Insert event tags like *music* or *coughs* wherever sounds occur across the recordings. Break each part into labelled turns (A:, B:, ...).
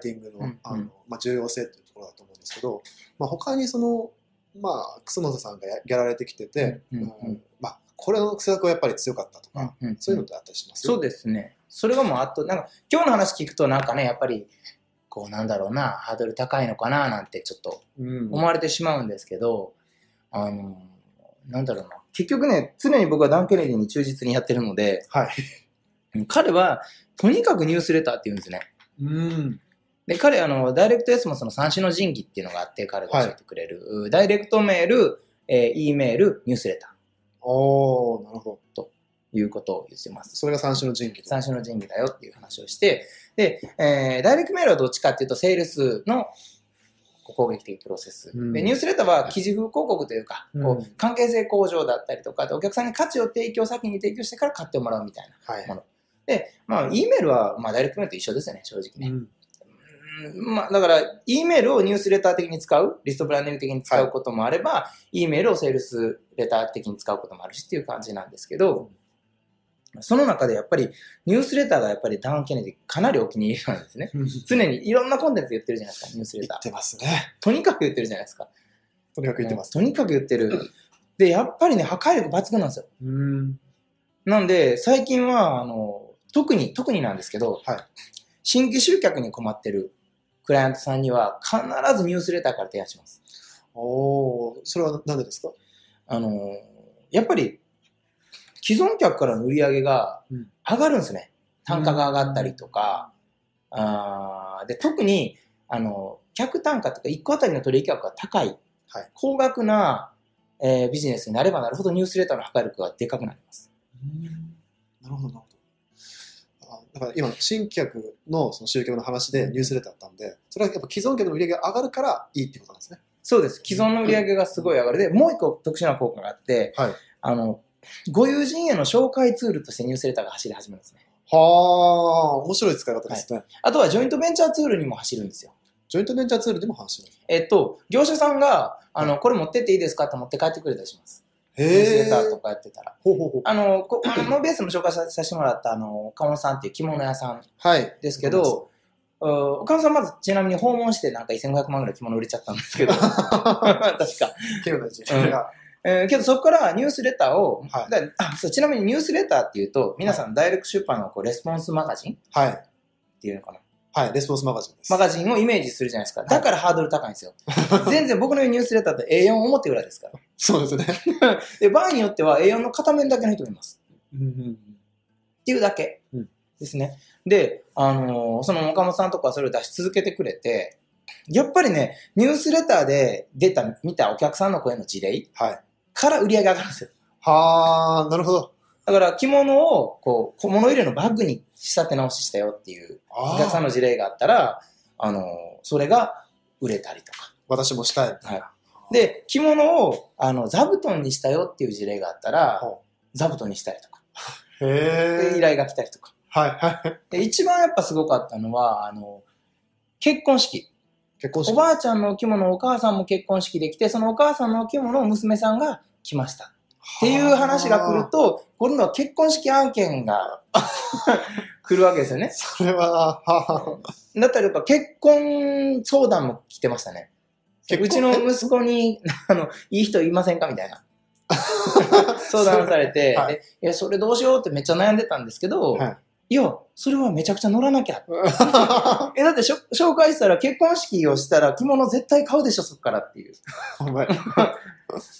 A: ティングの,、
B: うん
A: あのまあ、重要性っていうところだと思うんですけど、まあ、他にその、まあ、楠本さんがややられてきてて、
B: うん
A: まあ、これの施策はやっぱり強かったとか、そういうのってあったりします？
B: そうですね。それがもうあと、なんか、今日の話聞くとなんかね、やっぱり、こうなんだろうな、ハードル高いのかななんてちょっと
A: うん
B: 思われてしまうんですけど、あの、なんだろうな。結局ね、常に僕はダン・ケネディに忠実にやってるので、
A: はい。
B: 彼は、とにかくニュースレターって言うんですね。
A: うん。
B: で、彼、あの、ダイレクト S もその三種の神器っていうのがあって、彼が教えてくれる。ダイレクトメール、えー E メール、ニュースレタ
A: おー、なるほど。
B: ーということを言ってます。
A: それが三種の神器と。
B: 三種の神器だよっていう話をして、で、えーダイレクトメールはどっちかっていうと、セールスの攻撃的プロセス。
A: うん
B: で、ニュースレターは記事風広告というか、こ
A: うん
B: う関係性向上だったりとか、お客さんに価値を提供、先に提供してから買ってもらうみたいな。
A: はい。
B: もので、まあ、E メールは、まあ、ダイレクトメールと一緒ですよね、正直ね。
A: うん
B: うんまあ、だから、E メールをニュースレター的に使う、リストブランディング的に使うこともあれば、E メールをセールスレター的に使うこともあるしっていう感じなんですけど、その中でやっぱり、ニュースレターがやっぱりダウン・ケネディかなりお気に入りなんですね。常にいろんなコンテンツ言ってるじゃないですか、ニュースレター。
A: 言ってますね。
B: とにかく言ってるじゃないですか。
A: とにかく言ってます。
B: とにかく言ってる。で、やっぱりね、破壊力抜群なんですよ。
A: うん。
B: なんで、最近は、あの、特に、特になんですけど、
A: はい
B: 新規集客に困ってるクライアントさんには、必ずニュースレターから提案します。
A: おー、それはなんでですか？
B: あの、やっぱり、既存客からの売り上げが
A: うん
B: 上がるんですね。単価が上がったりとか、あーで、特に、あの、客単価とか1個あたりの取引額が高い、
A: はい
B: 高額な、えービジネスになればなるほどニュースレターの破壊力がでかくなります。
A: なるほど、なるほど。あだから今、新規客のその集客の話でニュースレターあったんで、それはやっぱ既存客の売り上げが上がるからいいってことなんですね。
B: そうです。既存の売り上げがすごい上がる。で、もう一個特殊な効果があって、
A: はい
B: あの、ご友人への紹介ツールとしてニュースレターが走り始めるんですね。
A: はあ、面白い使い方ですね。
B: あとはジョイントベンチャーツールにも走るんですよ。
A: ジョイントベンチャーツールでも話してる。
B: えっと、業者さんが、あの、これ持ってっていいですかって持って帰ってくれたりします。ニュース
A: へ
B: レターと
A: ー。
B: かやってたら。
A: ほうほうほう。
B: あの、こ *coughs* あのノーベースも紹介ささせてもらった、あの、岡本さんっていう着物屋さん
A: はい。
B: ですけど、う岡本さんまずちなみに訪問してなんか1500万ぐらい着物売れちゃったんですけど、*laughs* 確か。
A: ケロ大事。
B: うん
A: が
B: えーけどそこからニュースレターを、
A: はい
B: だあそうちなみにニュースレターっていうと、皆さんダイレクト出版のこうレスポンスマガジンっ
A: はい。
B: ていうのかな。
A: はい。レスポンスマガジンです。
B: マガジンをイメージするじゃないですか。だからハードル高いんですよ。全然僕のニュースレターって A4 表裏ですから。
A: そうですね。*laughs*
B: で、場合によっては A4 の片面だけの人もいます。
A: うんうん
B: っていうだけ
A: うん
B: ですね。で、あのーその岡本さんとかはそれを出し続けてくれて、やっぱりね、ニュースレターで出た、見たお客さんの声の事例
A: はい。
B: から売り上げ上がるんですよ。
A: はあ、なるほど。
B: だから着物を、こう、小物入れのバッグに仕立て直ししたよっていう
A: あ
B: お客さんの事例があったら、あのーそれが売れたりとか。
A: 私もしたい。
B: はい。で、着物を、あの、座布団にしたよっていう事例があったら
A: ほ、
B: 座布団にしたりとか。
A: へえ。
B: で、依頼が来たりとか。
A: はいはい。
B: で、一番やっぱすごかったのは、あの、結婚式。
A: 結婚式。
B: おばあちゃんのお着物をお母さんも結婚式で着て、そのお母さんのお着物を娘さんが着ました。っていう話が来ると、今度は結婚式案件が *laughs* 来るわけですよね。
A: それは、
B: だったらやっぱ結婚相談も来てましたね。うちの息子に、*laughs* あの、いい人いませんかみたいな。*laughs* 相談されて、
A: はい
B: でいや、それどうしようってめっちゃ悩んでたんですけど、
A: はい
B: いや、それはめちゃくちゃ乗らなきゃ。*laughs* え、だってしょ紹介したら結婚式をしたら着物絶対買うでしょ、そっからっていう。
A: お前
B: っ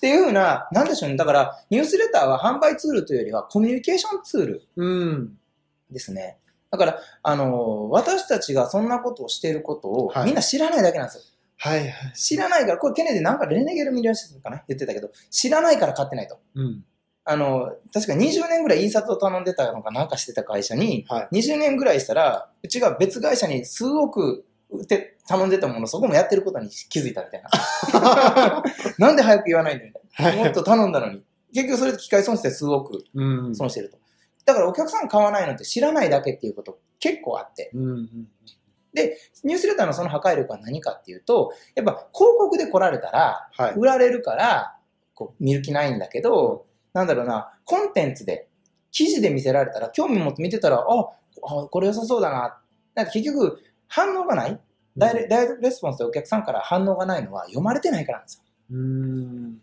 B: ていうふうな、なんでしょうね。だから、ニュースレターは販売ツールというよりはコミュニケーションツール
A: うん。
B: ですね。だから、あの私たちがそんなことをしていることを
A: はい
B: みんな知らないだけなんですよ。
A: はいはい。
B: 知らないから、これケネディなんかレネゲルミリアシスかな？言ってたけど、知らないから買ってないと。
A: うん。
B: あの、確か20年ぐらい印刷を頼んでたのかなんかしてた会社に、
A: は
B: 20年ぐらいしたら、うちが別会社に数億売って頼んでたもの、そこもやってることに気づいたみたいな。*laughs* なんで早く言わないんだみたいな。もっと頼んだのに。結局それで機械損失で数億
A: うん。
B: 損してると。だからお客さん買わないのって知らないだけっていうこと結構あって。
A: うんうん。
B: ニュースレターのその破壊力は何かっていうと、やっぱ広告で来られたら、
A: はい。
B: 売られるから、こう見る気ないんだけど、なんだろうな、コンテンツで、記事で見せられたら、興味持って見てたら、あ、あこれ良さそうだな。だって結局、反応がないダイレダイレスポンスでお客さんから反応がないのは読まれてないからなんですよ。
A: うーん。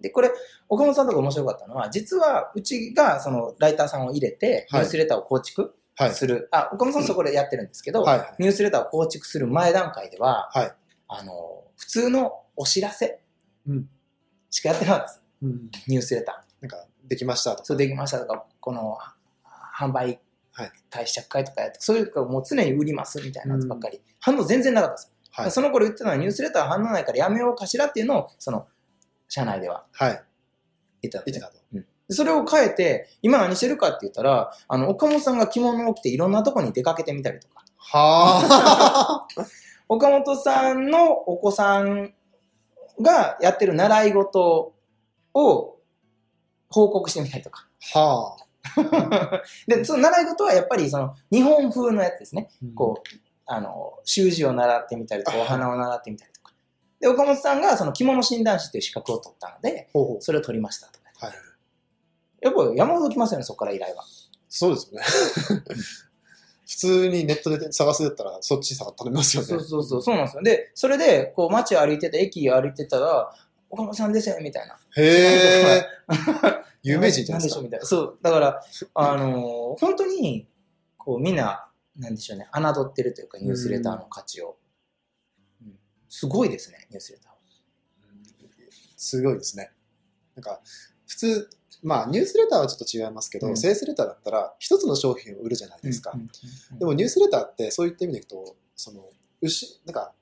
B: で、これ、岡本さんとか面白かったのは、実はうちがそのライターさんを入れて、
A: はい
B: ニュースレターを構築
A: はい。
B: する、あ、岡本さんそこでやってるんですけど、
A: はい。
B: ニュースレターを構築する前段階では、
A: はい。
B: あの、普通のお知らせ
A: うん
B: しかやってなかったです。
A: うん。
B: ニュースレター。
A: なんか、できましたとか。
B: そうできましたとか、この販売
A: はい
B: 開始着会とかやって、そういうかもう常に売りますみたいなやつばっかり、反応全然なかったです。
A: はい。
B: その頃言ってたのはニュースレター反応ないからやめようかしらっていうのを、その、社内では
A: はい。
B: 言ってた
A: 言ってたと。
B: でそれを変えて、今何してるかって言ったら、あの、岡本さんが着物を着ていろんなとこに出かけてみたりとか、
A: はあ。*laughs*
B: 岡本さんのお子さんがやってる習い事を報告してみたりとか。
A: はあ。
B: で、その習い事はやっぱりその日本風のやつですね。
A: うん
B: こう、あの、習字を習ってみたりとか、
A: あ
B: お花を習ってみたりとか。で、岡本さんがその着物診断士という資格を取ったので、
A: ほうほう。
B: それを取りましたとか。
A: はい。
B: やっぱ山ほど来ますよね、そこから依頼は。
A: そうですよね。普通にネットで探すだったら、そっちさ頼みますよね。
B: そうそうそう、そうなんですよ。で、それで、こう街を歩いてて、駅を歩いてたら、岡本さんですよ、みたいな。
A: へえ。*laughs* 有名人じゃ
B: な
A: なんいですか。
B: でしょうみたいな。そう。だから、あのー本当に、こう、みんな、なんでしょうね、侮ってるというか、ニュースレターの価値を。うんすごいですね、ニュースレターは。
A: すごいですね。なんか、普通、まあ、ニュースレターはちょっと違いますけど、
B: うん
A: セールスレターだったら、一つの商品を売るじゃないですか。でも、ニュースレターって、そういった意味でいくと、その、うし、なんか、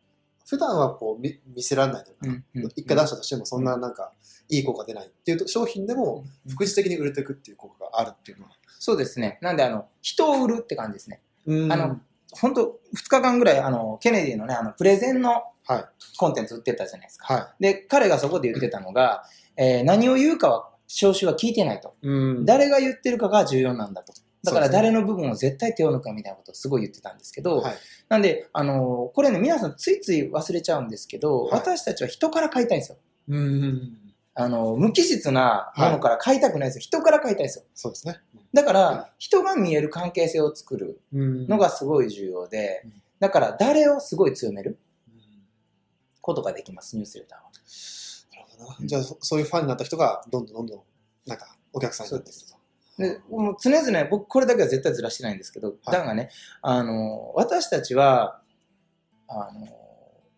A: 普段はこう見見せられないというか、一回出したとしても、そんななんか、いい効果出ないっていうと商品でも、副次的に売れていくっていう効果があるっていうのは。
B: そうですね。なんで、あの、人を売るって感じですね。
A: うん
B: あの、本当2日間ぐらい、あの、ケネディのね、あの、プレゼンの
A: はい。
B: コンテンツ売ってたじゃないですか。
A: は
B: で、彼がそこで言ってたのが、えー何を言うかは、聴衆は聞いてないと。誰が言ってるかが重要なんだと。だから誰の部分を絶対手を抜くみたいなことをすごい言ってたんですけど、
A: はい。
B: なんで、あのーこれね、皆さんついつい忘れちゃうんですけど、
A: はい
B: 私たちは人から買いたいんですよ。
A: うん。
B: あのー無機質なものから買いたくないんですよ。人から買いたいんですよ。
A: そうですね。
B: だから、人が見える関係性を作る
A: うん
B: のがすごい重要で
A: うん、
B: だから誰をすごい強める
A: うん
B: ことができます、ニュースレターは。
A: なるほどな。じゃあ、そそういうファンになった人が、どんどんどんどん、なんか、お客さんになってくると。
B: でもう常々、僕これだけは絶対ずらしてないんですけど、だがね、あの、私たちは、あの、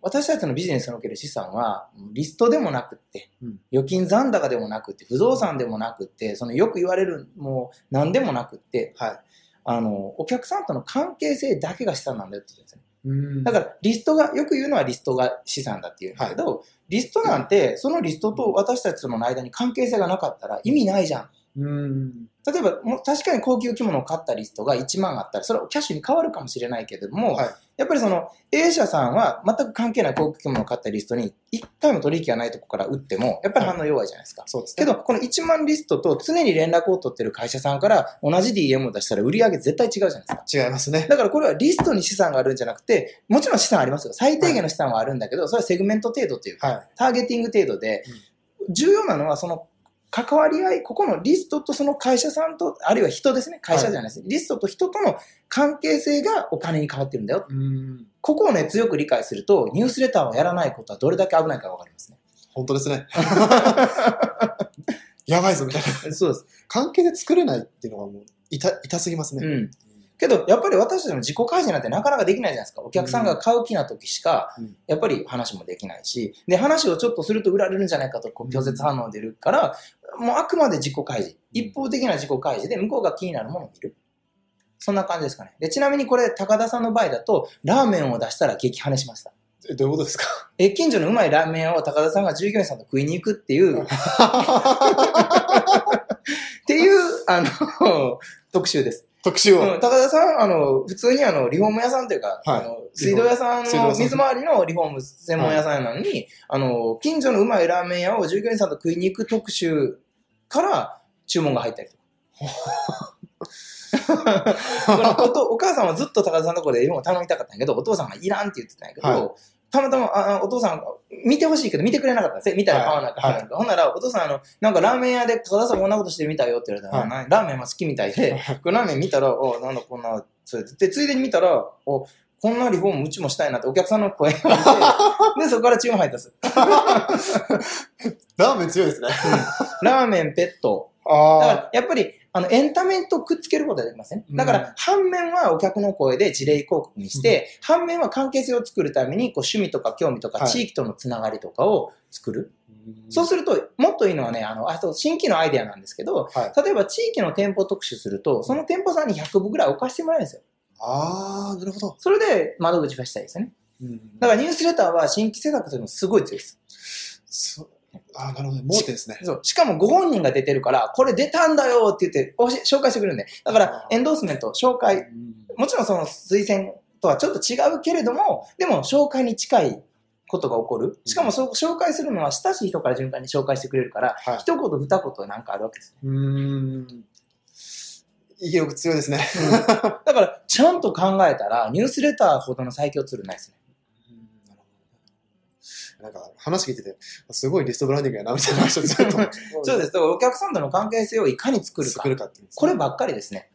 B: 私たちのビジネスにおける資産は、リストでもなくって、
A: うん
B: 預金残高でもなくって、不動産でもなくって、そのよく言われる、もう何でもなくって、
A: はい。
B: あの、お客さんとの関係性だけが資産なんだよって言うんですよね。
A: うん
B: だから、リストが、よく言うのはリストが資産だって言うんだけど、リストなんて、そのリストと私たちとの間に関係性がなかったら意味ないじゃん。
A: うん。
B: 例えば、もう確かに高級着物を買ったリストが1万あったら、それはキャッシュに変わるかもしれないけれども、
A: はい
B: やっぱりその A 社さんは全く関係ない高級着物を買ったリストに1回も取引がないとこから売っても、やっぱり反応弱いじゃないですか。
A: そうですね。
B: けど、この1万リストと常に連絡を取ってる会社さんから同じ DM を出したら売り上げ絶対違うじゃないですか。
A: 違いますね。
B: だからこれはリストに資産があるんじゃなくて、もちろん資産ありますよ。最低限の資産はあるんだけど、それはセグメント程度というか、
A: はい。
B: ターゲティング程度で、重要なのはその関わり合い、ここのリストとその会社さんと、あるいは人ですね、会社じゃないです、リストと人との関係性がお金に変わってるんだよ。
A: うん。
B: ここをね、強く理解すると、ニュースレターをやらないことはどれだけ危ないかがわかりますね。
A: 本当ですね。*laughs* やばいぞ、みたいな。
B: そうです。
A: 関係で作れないっていうのはもう、痛、痛すぎますね。
B: うん。けど、やっぱり私たちの自己開示なんてなかなかできないじゃないですか。お客さんが買う気な時しか
A: うん、
B: やっぱり話もできないし、で、話をちょっとすると売られるんじゃないかと、こう拒絶反応出るから、もうあくまで自己開示。一方的な自己開示で、向こうが気になるものを見る。そんな感じですかね。で、ちなみにこれ、高田さんの場合だと、ラーメンを出したら激跳ねしました。
A: えどういうことですか？
B: え、近所のうまいラーメンを高田さんが従業員さんと食いに行くっていう、っていう、あの、特集です。
A: 特集を？
B: うん、高田さん、あの、普通にあの、リフォーム屋さんというか、
A: はい
B: あの水道屋さんの
A: 水
B: 回りのリフォーム専門屋さんなのに、あの、近所のうまいラーメン屋を従業員さんと食いに行く特集から注文が入ったりとか。お母さんはずっと高田さんのところでリフォーム頼みたかったんやけど、お父さんがいらんって言ってたんやけど、
A: はい。
B: たまたまああお父さんが見てほしいけど見てくれなかったんですよ。見たら買わなきゃ買わなきゃほんなら、お父さんあの、なんかラーメン屋で高田さんこんなことしてるみたいよって言われたら、
A: はい。
B: なラーメンは好きみたいで、これラーメン見たら、おなんだこんな、それで、ついでに見たら、おこんなリフォームうちもしたいなってお客さんの声が出て、*laughs* で、そこから注文入ったんです。*laughs*
A: ラーメン強いですね。
B: ラーメン、ペット。だか
A: あ
B: ら、やっぱり、あの、エンタメとくっつけることができません、だか
A: うん
B: ら、反面はお客の声で事例広告にして、反面は関係性を作るために、こう、趣味とか興味とか、
A: はい
B: 地域とのつながりとかを作る。
A: あ。
B: そうすると、もっといいのはね、あの、あと、新規のアイデアなんですけど、
A: はい
B: 例えば地域の店舗特集すると、その店舗さんに100部ぐらい置かしてもらえるんですよ。
A: ああ、なるほど。
B: それで窓口増やしたいですよね。
A: うん
B: だからニュースレターは新規施策というのもすごい強いです。
A: そうあーなるほど。盲点ですね。
B: そう。しかもご本人が出てるから、これ出たんだよって言っておし紹介してくれるんで。だから、エンドースメント、紹介、
A: うん
B: もちろんその推薦とはちょっと違うけれども、でも紹介に近いことが起こる。しかもそう紹介するのは親しい人から順番に紹介してくれるから、
A: はい。
B: 一言二言なんかあるわけですね。
A: うーん。意欲強いですね。
B: だから、ちゃんと考えたら、ニュースレターほどの最強ツールないですね。
A: なんか話聞いてて、すごいリストブランディングやなみたいな話をずっと *laughs*
B: そうです。だからお客さんとの関係性をいかに作るか
A: 作。るかってね
B: こればっかりですね。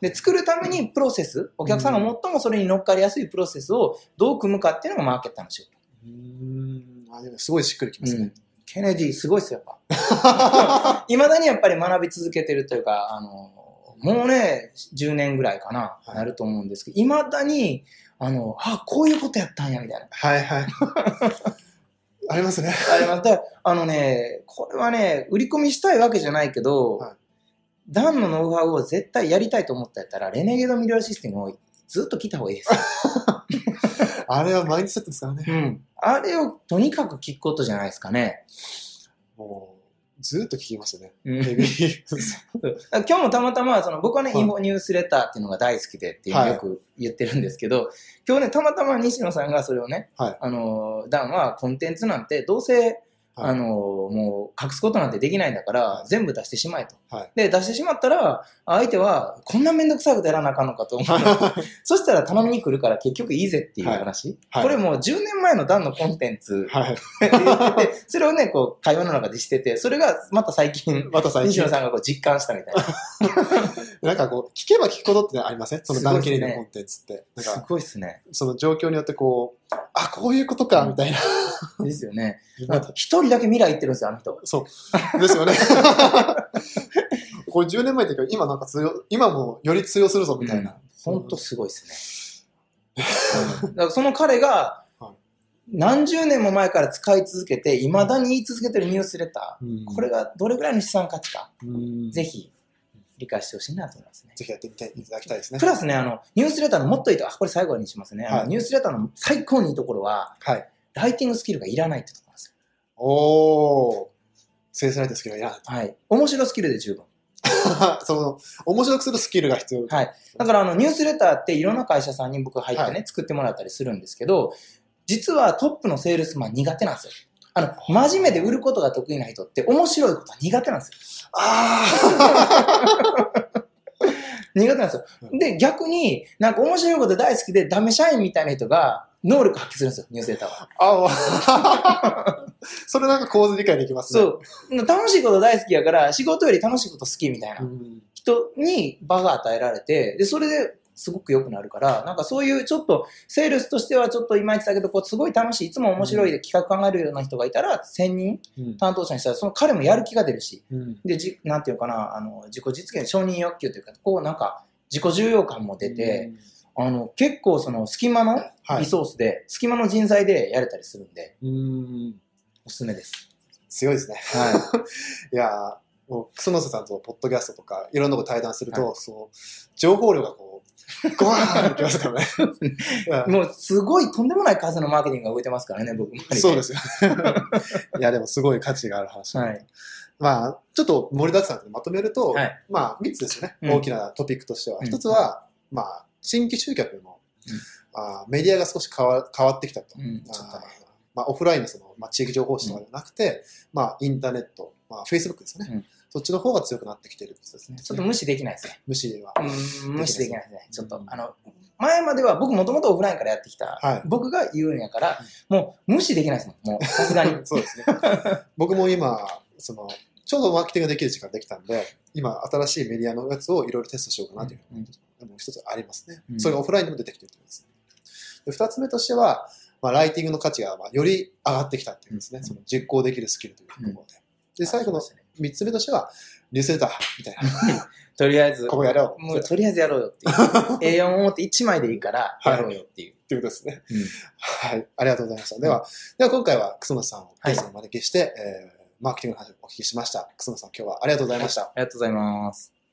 B: で、作るためにプロセス、お客さんが最もそれに乗っかりやすいプロセスをどう組むかっていうのがマーケッターの仕事。
A: うーんあでもすごいしっくりきますね。
B: ケネディすごいっすよ、やっぱ。*laughs* いまだにやっぱり学び続けてるというか、あの、もうね、10年ぐらいかな、
A: はい
B: なると思うんですけど、いまだに、あの、あ、こういうことやったんや、みたいな。
A: はいはい。*laughs* ありますね。
B: あります。であのね、これはね、売り込みしたいわけじゃないけど、
A: はい
B: ダンのノウハウを絶対やりたいと思ったやったら、レネゲードミラーシステムをずっと聞いた方がいいです。*laughs*
A: あれはマインドセットですからね。
B: うん。あれをとにかく聞くことじゃないですかね。
A: もう、ずっと聞きますよね。*laughs*
B: 今日もたまたま、その僕はね、
A: はい。
B: インフォニュースレターっていうのが大好きでってよく言ってるんですけど、今日ね、たまたま西野さんがそれをね、
A: はい。
B: あの、ダンはコンテンツなんてどうせ、
A: はい
B: あの、もう隠すことなんてできないんだから、全部出してしまえと。
A: はい
B: で、出してしまったら、相手はこんなめんどくさいことやらなあかんのかと思う。*laughs* そしたら頼みに来るから結局いいぜっていう話。
A: はい
B: これもう10年前のダンのコンテンツ
A: はい。
B: って言ってて、それをね、こう、会話の中でしてて、それがまた最近、*laughs*
A: また最近
B: 西野、さんがこう実感したみたいな。*laughs*
A: なんかこう、聞けば聞くことってありません？その
B: すごいですね
A: ダンケリーのコンテンツって。
B: す
A: か、
B: ごいっすね。
A: その状況によってこう、あ、こういうことか、みたいな。
B: ですよね。*laughs* 一人だけ未来行ってるんですよ、あの人。
A: そう。ですよね。*laughs* これ10年前って言うけど、今なんか通用、今もより通用するぞ、みたいな。
B: ほんとすごいっすね。*laughs* うんだからその彼が
A: はい、
B: 何十年も前から使い続けて、未だに言い続けてるニュースレタ
A: うん
B: ー。これがどれぐらいの資産価値か、
A: うん
B: ぜひ理解してほしいなと思いますね。
A: ぜひやってみていただきたいですね
B: プ。ラスね、あの、ニュースレターのもっといいと、あ、これ最後にしますね。
A: はい
B: ニュースレターの最高にいいところは、
A: はい。
B: ライティングスキルがいらないってところですよ。
A: おー。生成ライトスキルがいらない。
B: はい。面白スキルで十分。*laughs*
A: その、面白くするスキルが必要。
B: はい。だから、あの、ニュースレターっていろんな会社さんに僕入ってね、
A: は
B: 作ってもらったりするんですけど、実はトップのセールスマン苦手なんですよ。あの、真面目で売ることが得意な人って面白いことは苦手なんですよ。
A: あ
B: 苦手なんですよ。で、逆に、なんか面白いこと大好きでダメ社員みたいな人が能力発揮するんですよ、ニュースレターは。
A: あ。あそれなんか構図理解できますね。
B: そう。楽しいこと大好きやから、仕事より楽しいこと好きみたいな
A: うん。
B: 人に場が与えられて、で、それですごく良くなるから、なんかそういうちょっと、セールスとしてはちょっといまいちだけど、こう、すごい楽しい、いつも面白いで企画考えるような人がいたら、1000人
A: うん
B: 担当者にしたら、その彼もやる気が出るし、
A: うん。
B: で、じなんていうかな、あの、自己実現、承認欲求というか、こうなんか、自己重要感も出て、あの、結構その隙間の
A: はい
B: リソースで、隙間の人材でやれたりするんで、
A: うん。
B: おすすめです。
A: 強いですね。
B: はい *laughs*
A: やーもう、園瀬さんとポッドキャストとか、いろんなこと対談すると、
B: は
A: そう、情報量がこう、*laughs* ゴワーンってきますからね。*laughs*
B: もう、すごいとんでもない数のマーケティングが動いてますからね、僕も。
A: そうですよ。*laughs* いや、でもすごい価値がある話。
B: はい。
A: まあ、ちょっと盛りだくさんでまとめると、
B: はい
A: まあ、3つですよね、
B: うん
A: 大きなトピックとしては。
B: うん
A: 1つは、まあ、新規集客の、
B: うん
A: あーメディアが少し変わ変わってきたと。
B: うん、ちょっとね。
A: あーまあ、オフラインのその、まあ、地域情報誌とかじゃなくて、まあ、インターネット、まあ、Facebook ですよね、
B: うん
A: そっちの方が強くなってきてるんですね。
B: ちょっと無視できないですね。
A: 無視は。
B: うん、無視できないですね。ちょっと
A: う、ん
B: あの、前までは僕もともとオフラインからやってきた、
A: はい
B: 僕が言うんやから、もう無視できないですもん、もう、さすがに。*laughs*
A: そうですね。*laughs* 僕も今、その、ちょうどマーケティングができる時間ができたんで、今、新しいメディアのやつをいろいろテストしようかなというのが、もう一つありますね。
B: うん
A: それがオフラインでも出てきてると思います。で二つ目としては、まあ、ライティングの価値がまあより上がってきたっていうんですね。
B: うん
A: その実行できるスキルというところで。で、最後の三つ目としては、ニュースレターみたいな。*laughs*
B: とりあえず、
A: ここやろう。
B: もうとりあえずやろうよっていう。*laughs* A4 を持って1枚でいいからやろうよっていう。
A: ということですね。
B: うん
A: はい。ありがとうございました。では、では今回は楠本さんをゲストにお招きして、えーマーケティングの話をお聞きしました。楠本さん、今日はありがとうございました。
B: ありがとうございます。